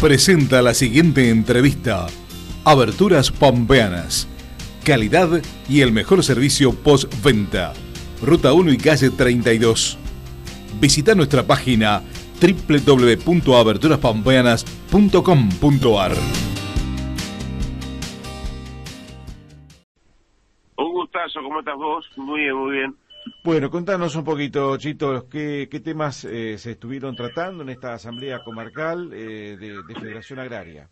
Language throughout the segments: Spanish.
presenta la siguiente entrevista. Aberturas Pampeanas. Calidad y el mejor servicio postventa. Ruta 1 y calle 32. Visita nuestra página www.aberturaspampeanas.com.ar. Un gustazo, ¿cómo estás vos? Muy bien, muy bien. Bueno, contanos un poquito, Chito, ¿qué, qué temas eh, se estuvieron tratando en esta asamblea comarcal eh, de, de, Federación Agraria?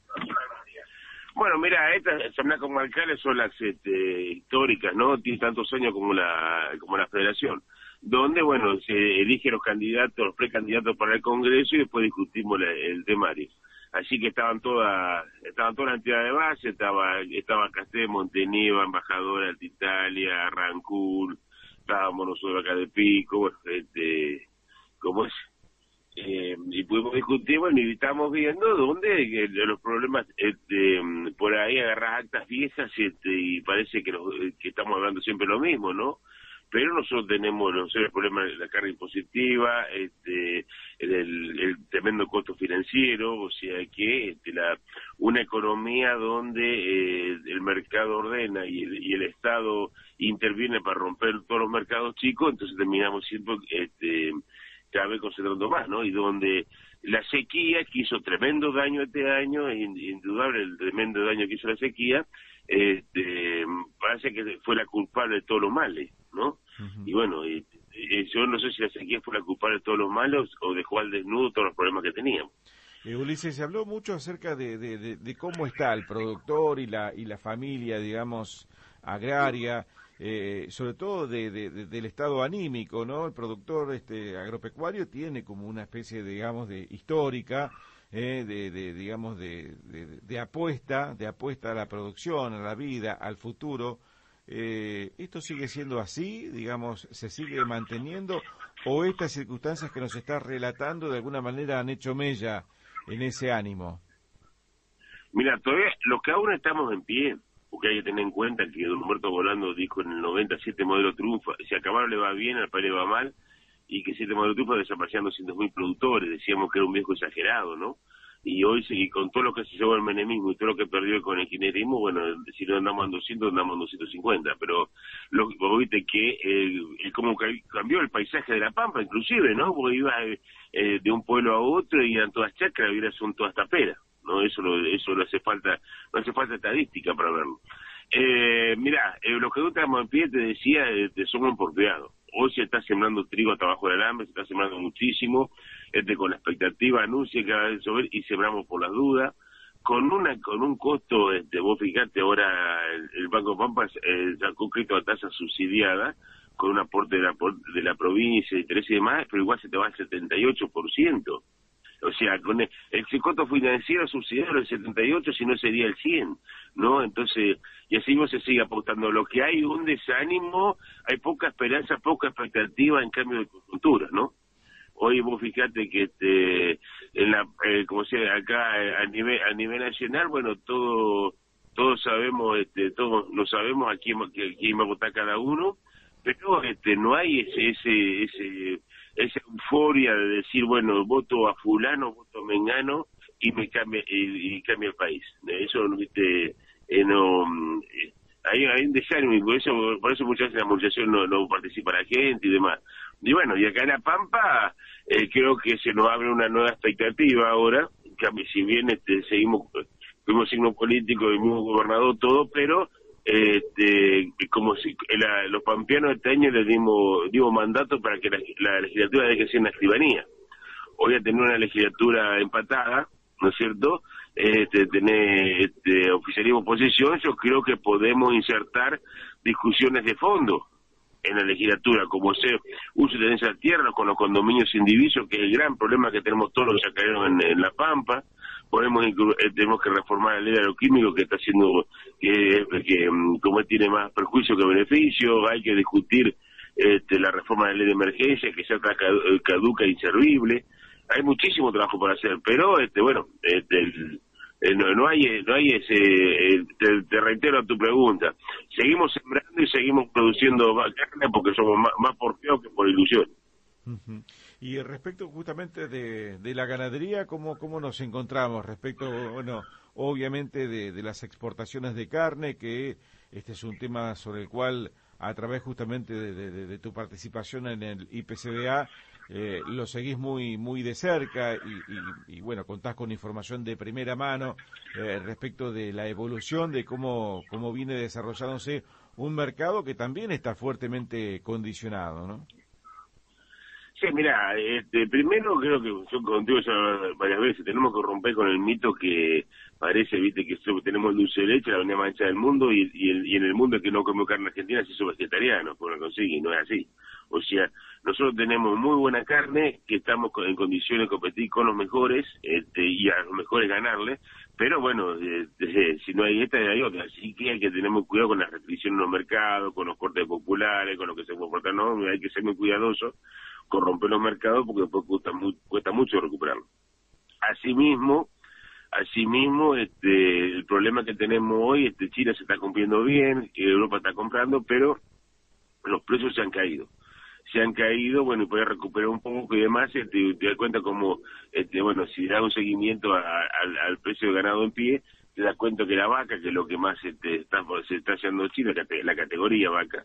Bueno, mira, estas asambleas comarcales son las este, históricas, ¿no? Tiene tantos años como la como la Federación, donde, bueno, se eligen los candidatos, los precandidatos para el Congreso y después discutimos la, el temario. Así que estaban todas, estaban todas las entidades de base, estaba, estaba Casté, Montenegro, Embajadora, Italia, Rancún, estábamos nosotros acá de Pico, bueno, este, como es, eh, y pudimos discutir, y estamos viendo dónde los problemas, este, por ahí agarrar actas viejas este, y parece que, que estamos hablando siempre lo mismo, ¿no? Pero nosotros tenemos los serios problemas de la carga impositiva, este, el, el, tremendo costo financiero, o sea que este, la, una economía donde eh, el mercado ordena y el, Estado interviene para romper todos los mercados chicos, entonces terminamos siempre este, cada vez concentrando más, ¿no? Y donde la sequía que hizo tremendo daño este año, indudable el tremendo daño que hizo la sequía, este, parece que fue la culpable de todos los males, ¿no? Y bueno, y, yo no sé si la sequía fue la culpable de todos los malos o dejó al desnudo todos los problemas que teníamos. Eh, Ulises, se habló mucho acerca de, de, de, cómo está el productor y la, y la familia, digamos, agraria, eh, sobre todo de, del estado anímico, ¿no? El productor este, agropecuario tiene como una especie, digamos, de histórica, eh, de, de, digamos, de, de, apuesta, de apuesta a la producción, a la vida, al futuro. Eh, ¿Esto sigue siendo así? Digamos, ¿se sigue manteniendo? ¿O estas circunstancias que nos está relatando de alguna manera han hecho mella en ese ánimo? Mira, todavía los que aún estamos en pie, porque hay que tener en cuenta que don Humberto Volando dijo en el 97 modelo triunfa, si a le va bien, al país le va mal, y que siete modelo triunfa desaparecieron 200.000 productores, decíamos que era un viejo exagerado, ¿no? Y hoy, y con todo lo que se llevó el menemismo y todo lo que perdió con el kirchnerismo, bueno, si no andamos en 200, andamos en 250, pero lo, vos viste que eh, como cambió el paisaje de La Pampa, inclusive, ¿no? Porque iba eh, de un pueblo a otro y eran todas chacras, y ahora son todas taperas. ¿no? Eso lo, eso no hace falta, no hace falta estadística para verlo. Eh, mira, eh, los que no estamos en pie, te decía, este, somos importeados. Hoy se está sembrando trigo hasta abajo del alambre, se está sembrando muchísimo, este, con la expectativa, anuncia que va a llover y sembramos por las dudas. Con una con un costo, este, vos fijate, ahora el, Banco Pampas eh, sacó crédito a tasa subsidiada, con un aporte de la, de la provincia, interés y demás, pero igual se te va al 78% o sea, con el, el costo financiero subsidiario del 78, si no sería el 100, ¿no? Entonces, y así no se sigue apostando. Lo que hay un desánimo, hay poca esperanza, poca expectativa en cambio de coyuntura, ¿no? Hoy vos fijate que este, en la, eh, como sea, acá eh, a nivel a nivel nacional, bueno, todo todos sabemos, este, todos lo sabemos a quién, a quién va a votar cada uno, pero este no hay ese ese ese esa euforia de decir, bueno, voto a fulano, voto a mengano y me cambia, y, cambia el país. Eso, viste, eh, no, eh, hay, hay un desánimo por eso, por eso muchas veces la movilización no, participa la gente y demás. Y bueno, y acá en La Pampa eh, creo que se nos abre una nueva expectativa ahora, que si bien este, seguimos, fuimos signo político y mismo gobernador todo, pero este, como si los pampeanos este año les dimos, dimos mandato para que la, legislatura deje de ser una escribanía. Hoy a tener una legislatura empatada, ¿no es cierto? Este, tener este, oficialismo oposición, yo creo que podemos insertar discusiones de fondo en la legislatura, como ser uso de tierra con los condominios indivisos, que es el gran problema que tenemos todos los que cayeron en La Pampa, podemos eh, tenemos que reformar la ley de agroquímico que está haciendo que, mm, como tiene más perjuicio que beneficio, hay que discutir este, la reforma de la ley de emergencia que ya está eh, caduca e inservible. Hay muchísimo trabajo por hacer, pero este bueno, este, eh, no, hay no hay ese te, reitero a tu pregunta. Seguimos sembrando y seguimos produciendo carne porque somos más, más porfiados que por ilusión. Y respecto justamente de, de la ganadería, ¿cómo, ¿cómo nos encontramos? Respecto, bueno, obviamente de, de las exportaciones de carne, que este es un tema sobre el cual a través justamente de, tu participación en el IPCBA, eh, lo seguís muy muy de cerca y, bueno, contás con información de primera mano eh, respecto de la evolución de cómo, cómo viene desarrollándose un mercado que también está fuertemente condicionado, ¿no? Sí, mira, este, primero creo que yo contigo ya varias veces, tenemos que romper con el mito que parece, viste, que tenemos dulce de leche, la unidad mancha del mundo, y, y, en el mundo que no come carne argentina se hizo vegetariano, pues no consigue, no es así. O sea, nosotros tenemos muy buena carne, que estamos en condiciones de competir con los mejores, este, y a los mejores ganarle, pero bueno, este, si no hay esta, hay otra. Así que hay que tener muy cuidado con las restricciones en los mercados, con los cortes populares, con lo que se puede cortar, no, hay que ser muy cuidadoso corromper los mercados porque después cuesta, cuesta mucho recuperarlo. Asimismo, asimismo, este, el problema que tenemos hoy, este, China se está cumpliendo bien, Europa está comprando, pero los precios se han caído. Se han caído, bueno, y puede recuperar un poco y demás, este, te das cuenta como, este, bueno, si da un seguimiento al precio de ganado en pie, te das cuenta que la vaca, que es lo que más este, está, se está haciendo China, la categoría vaca,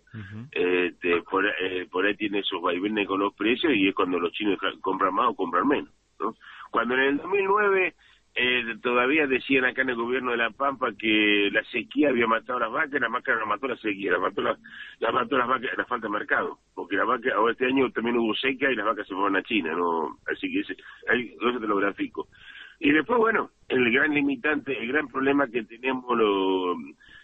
este, por, eh, por, ahí tiene esos vaivenes con los precios y es cuando los chinos compran más o compran menos. ¿no? Cuando en el 2009 eh, todavía decían acá en el gobierno de La Pampa que la sequía había matado a las vacas, la vaca no mató la sequía, la mató, la, la mató las vacas, la falta de mercado, porque la vaca, ahora este año también hubo seca y las vacas se fueron a China, ¿no? Así que ese, ahí, eso te lo grafico. Y después, bueno, el gran limitante, el gran problema que tenemos los,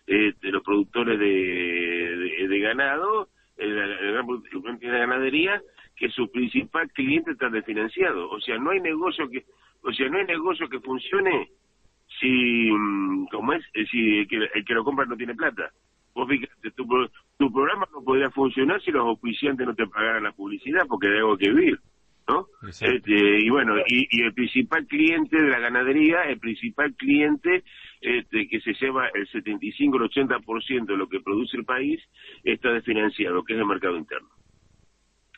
este, los productores de, de, ganado, el, gran productor de ganadería, que su principal cliente está desfinanciado. O sea, no hay negocio que, o sea, no hay negocio que funcione si, mm, como es, eh, si el que, lo compra no tiene plata. Vos fíjate, tu, tu programa no podría funcionar si los auspiciantes no te pagaran la publicidad porque hay algo que vivir. ¿no? Este, y bueno, y, el principal cliente de la ganadería, el principal cliente este, que se lleva el 75 el 80% de lo que produce el país, está desfinanciado, que es el mercado interno.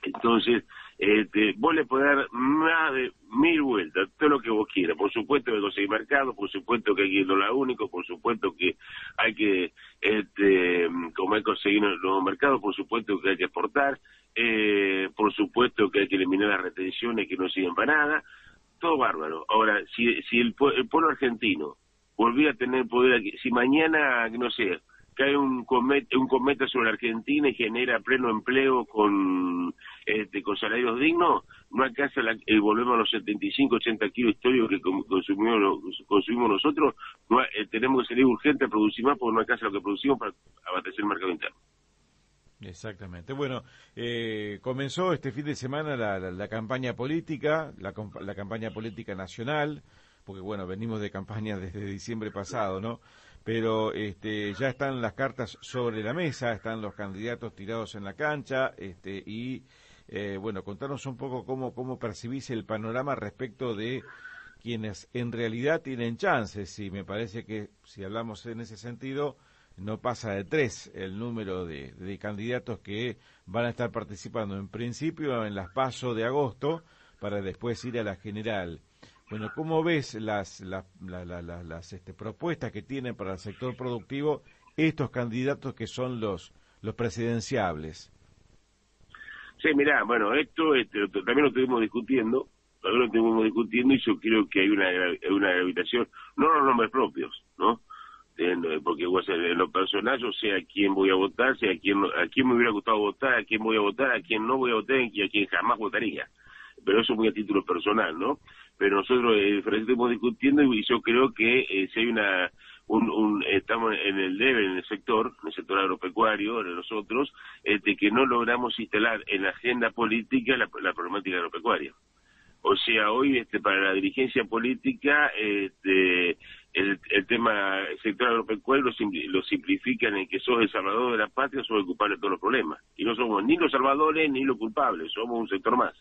Entonces, este, vos le podés dar más de mil vueltas, todo lo que vos quieras. Por supuesto que conseguir mercado, por supuesto que hay que ir la único, por supuesto que hay que, este, como hay que conseguir nuevos mercados, por supuesto que hay que exportar, eh, por supuesto que hay que eliminar las retenciones que no sirven para nada, todo bárbaro. Ahora, si, si el, pueblo argentino volviera a tener poder aquí, si mañana, no sé, cae un cometa, un cometa sobre Argentina y genera pleno empleo con este, con salarios dignos, no alcanza la, volvemos a los 75, 80 kilos históricos que consumimos, nosotros, eh, tenemos que salir urgente a producir más porque no alcanza lo que producimos para abastecer el mercado interno. Exactamente. Bueno, eh, comenzó este fin de semana la, campaña política, la, la, campaña política nacional, porque bueno, venimos de campaña desde diciembre pasado, ¿no? Pero este, ya están las cartas sobre la mesa, están los candidatos tirados en la cancha, este, y eh, bueno, contanos un poco cómo, cómo percibís el panorama respecto de quienes en realidad tienen chances, y me parece que si hablamos en ese sentido, no pasa de tres el número de, candidatos que van a estar participando en principio en las PASO de agosto para después ir a la general. Bueno, ¿cómo ves las, las, las este, propuestas que tienen para el sector productivo estos candidatos que son los, los presidenciables? Sí, mirá, bueno, esto este, también lo estuvimos discutiendo, también lo estuvimos discutiendo y yo creo que hay una, una gravitación, no los nombres propios, ¿no? porque en lo personal yo sé a quién voy a votar, sé a quién, a quién me hubiera gustado votar, a quién voy a votar, a quién no voy a votar y a quién jamás votaría. Pero eso es muy a título personal, ¿no? Pero nosotros eh, estamos discutiendo y yo creo que eh, si hay una un, estamos en el debe en el sector, en el sector agropecuario, nosotros, este, que no logramos instalar en la agenda política la, la problemática agropecuaria. O sea, hoy este, para la dirigencia política este, el, el tema sector agropecuario lo, simplifican en que sos el salvador de la patria, sos el culpable de todos los problemas. Y no somos ni los salvadores ni los culpables, somos un sector más.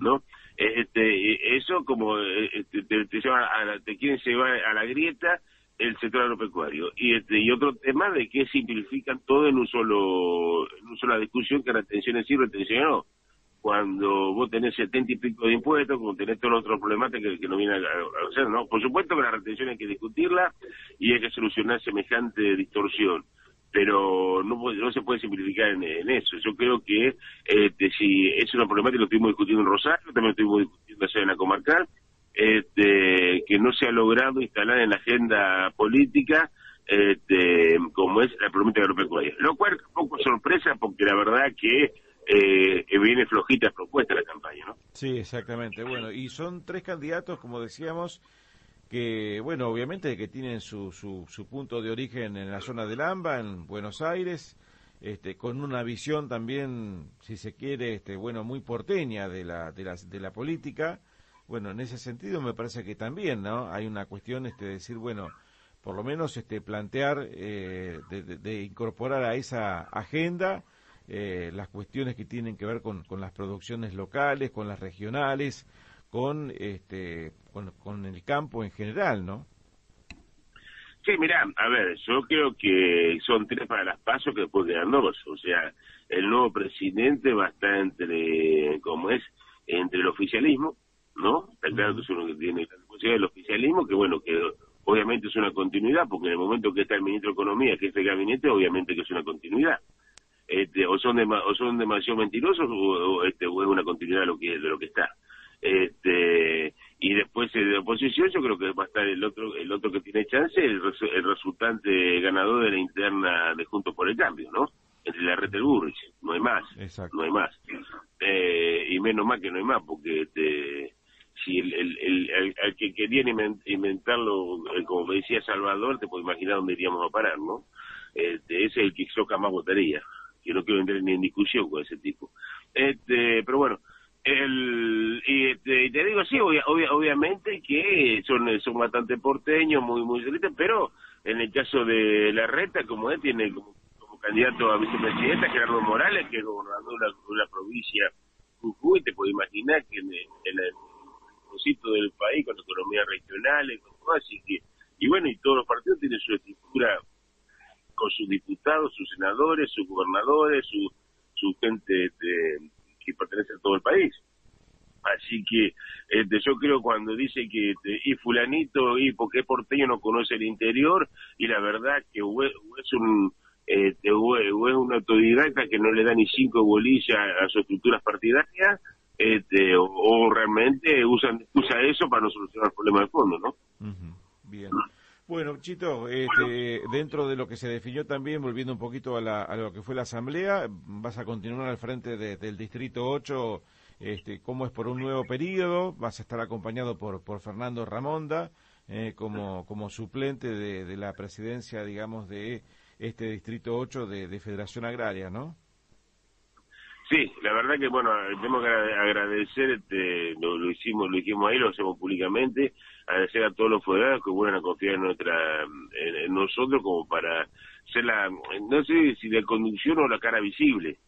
¿no? Este, eso como este, te, te, a te quieren llevar a la grieta el sector agropecuario. Y este y otro tema de que simplifican todo en un solo en una sola discusión que retención sí, retención no. cuando vos tenés setenta y pico de impuestos, cuando tenés todos los otros problemáticas que, no vienen a, hacer, ¿no? Por supuesto que la retención hay que discutirla y hay que solucionar semejante distorsión pero no, no se puede simplificar en, eso. Yo creo que este, si es una problemática, lo estuvimos discutiendo en Rosario, también lo estuvimos discutiendo en la comarcal, este, que no se ha logrado instalar en la agenda política este, como es la problemática agropecuaria. Lo cual poco sorpresa porque la verdad que eh, viene flojita propuesta la campaña, ¿no? Sí, exactamente. Bueno, y son tres candidatos, como decíamos, que, bueno, obviamente que tienen su, su, su punto de origen en la zona del AMBA, en Buenos Aires, este, con una visión también, si se quiere, este, bueno, muy porteña de la, de de la política. Bueno, en ese sentido me parece que también, ¿no? Hay una cuestión, este, de decir, bueno, por lo menos, este, plantear, eh, de, incorporar a esa agenda eh, las cuestiones que tienen que ver con, con las producciones locales, con las regionales, con este con, el campo en general, ¿no? Sí, mira, a ver, yo creo que son tres para las pasos que después quedan dos. O sea, el nuevo presidente va a estar entre, ¿cómo es? Entre el oficialismo, ¿no? Está claro que es uno que tiene la responsabilidad del oficialismo, que bueno, que obviamente es una continuidad, porque en el momento que está el ministro de Economía, que es el gabinete, obviamente que es una continuidad. Este, o son o son demasiado mentirosos o, este, o es una continuidad de lo que de lo que está este y después eh, de oposición yo creo que va a estar el otro el otro que tiene chance el, el resultante ganador de la interna de Juntos por el Cambio no entre la red del Burrich no hay más no hay más. Eh, y menos mal que no hay más porque este si el, el, el, que quería inventarlo eh, como me decía Salvador te puedo imaginar dónde iríamos a parar no este, ese es el que Soca más votaría que no quiero entrar ni en discusión con ese tipo. Este pero bueno el, y, te, digo, sí, obviamente que son, son bastante porteños, muy, muy pero en el caso de la reta, como él tiene como, candidato a vicepresidenta Gerardo Morales, que es gobernador de la, provincia Jujuy, te puedo imaginar que en, el trocito del país, con economía regional, con así que, y bueno, y todos los partidos tienen su estructura con sus diputados, sus senadores, sus gobernadores, su, su gente de que pertenece a todo el país. Así que este, yo creo cuando dice que este, y fulanito y porque es porteño no conoce el interior y la verdad que es un este, es un autodidacta que no le da ni cinco bolillas a, sus estructuras partidarias este, o, realmente usan usa eso para no solucionar el problema de fondo, ¿no? Bien. Bueno, Chito, este, dentro de lo que se definió también, volviendo un poquito a, lo que fue la asamblea, vas a continuar al frente del Distrito 8, este, ¿cómo es por un nuevo periodo? Vas a estar acompañado por, por Fernando Ramonda eh, como, como suplente de, la presidencia, digamos, de este Distrito 8 de, de Federación Agraria, ¿no? Sí, la verdad que bueno, tenemos que agradecer, este, lo, hicimos, lo hicimos ahí, lo hacemos públicamente, agradecer a todos los federados que vuelvan a confiar en nuestra, en, nosotros como para ser la, no sé si de conducción o la cara visible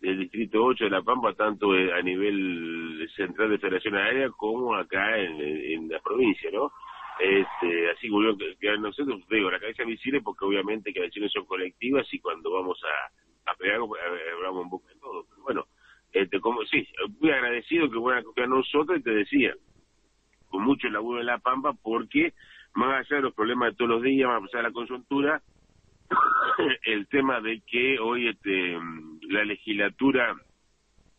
del Distrito 8 de La Pampa, tanto a nivel central de Federación Aérea como acá en, la provincia, ¿no? Este, así que, que nosotros, digo, la cabeza visible porque obviamente que las elecciones son colectivas y cuando vamos a a pegar, hablamos un poco de todo. Pero bueno, este, como sí, muy agradecido que fueran a confiar nosotros y te decía, con mucho laburo en La Pampa, porque más allá de los problemas de todos los días, más allá de la coyuntura, el tema de que hoy este, la legislatura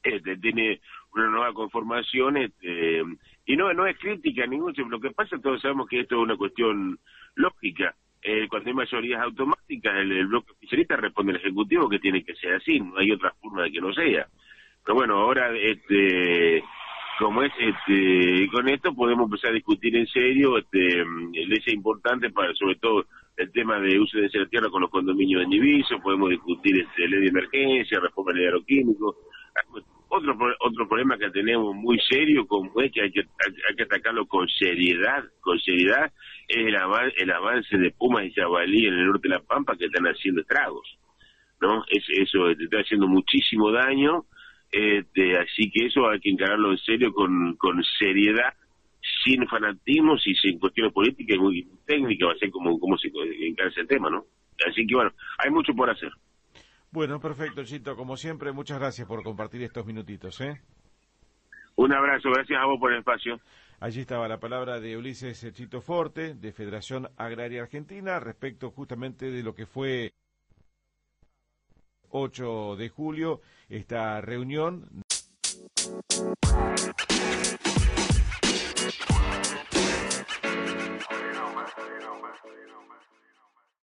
este, tiene una nueva conformación este, y no no es crítica ningún lo que pasa todos sabemos que esto es una cuestión lógica eh, cuando hay mayorías automáticas, el, bloque oficialista responde al Ejecutivo que tiene que ser así, no hay otra forma de que no sea. Pero bueno, ahora, este, como es, este, con esto podemos empezar a discutir en serio, este, leyes importantes para, sobre todo, el tema de uso de la tierra con los condominios de Niviso, podemos discutir este, ley de emergencia, reforma del aeroquímico, otro otro problema que tenemos muy serio como es que hay que hay que atacarlo con seriedad con seriedad es el, el avance de pumas y jabalí en el norte de la pampa que están haciendo estragos no es eso te está haciendo muchísimo daño este, así que eso hay que encararlo en serio con con seriedad sin fanatismos y sin cuestiones políticas y muy técnicas va a ser como cómo se encara ese tema no así que bueno hay mucho por hacer bueno, perfecto, Chito. Como siempre, muchas gracias por compartir estos minutitos. ¿eh? Un abrazo, gracias a vos por el espacio. Allí estaba la palabra de Ulises Chito Forte, de Federación Agraria Argentina, respecto justamente de lo que fue 8 de julio, esta reunión.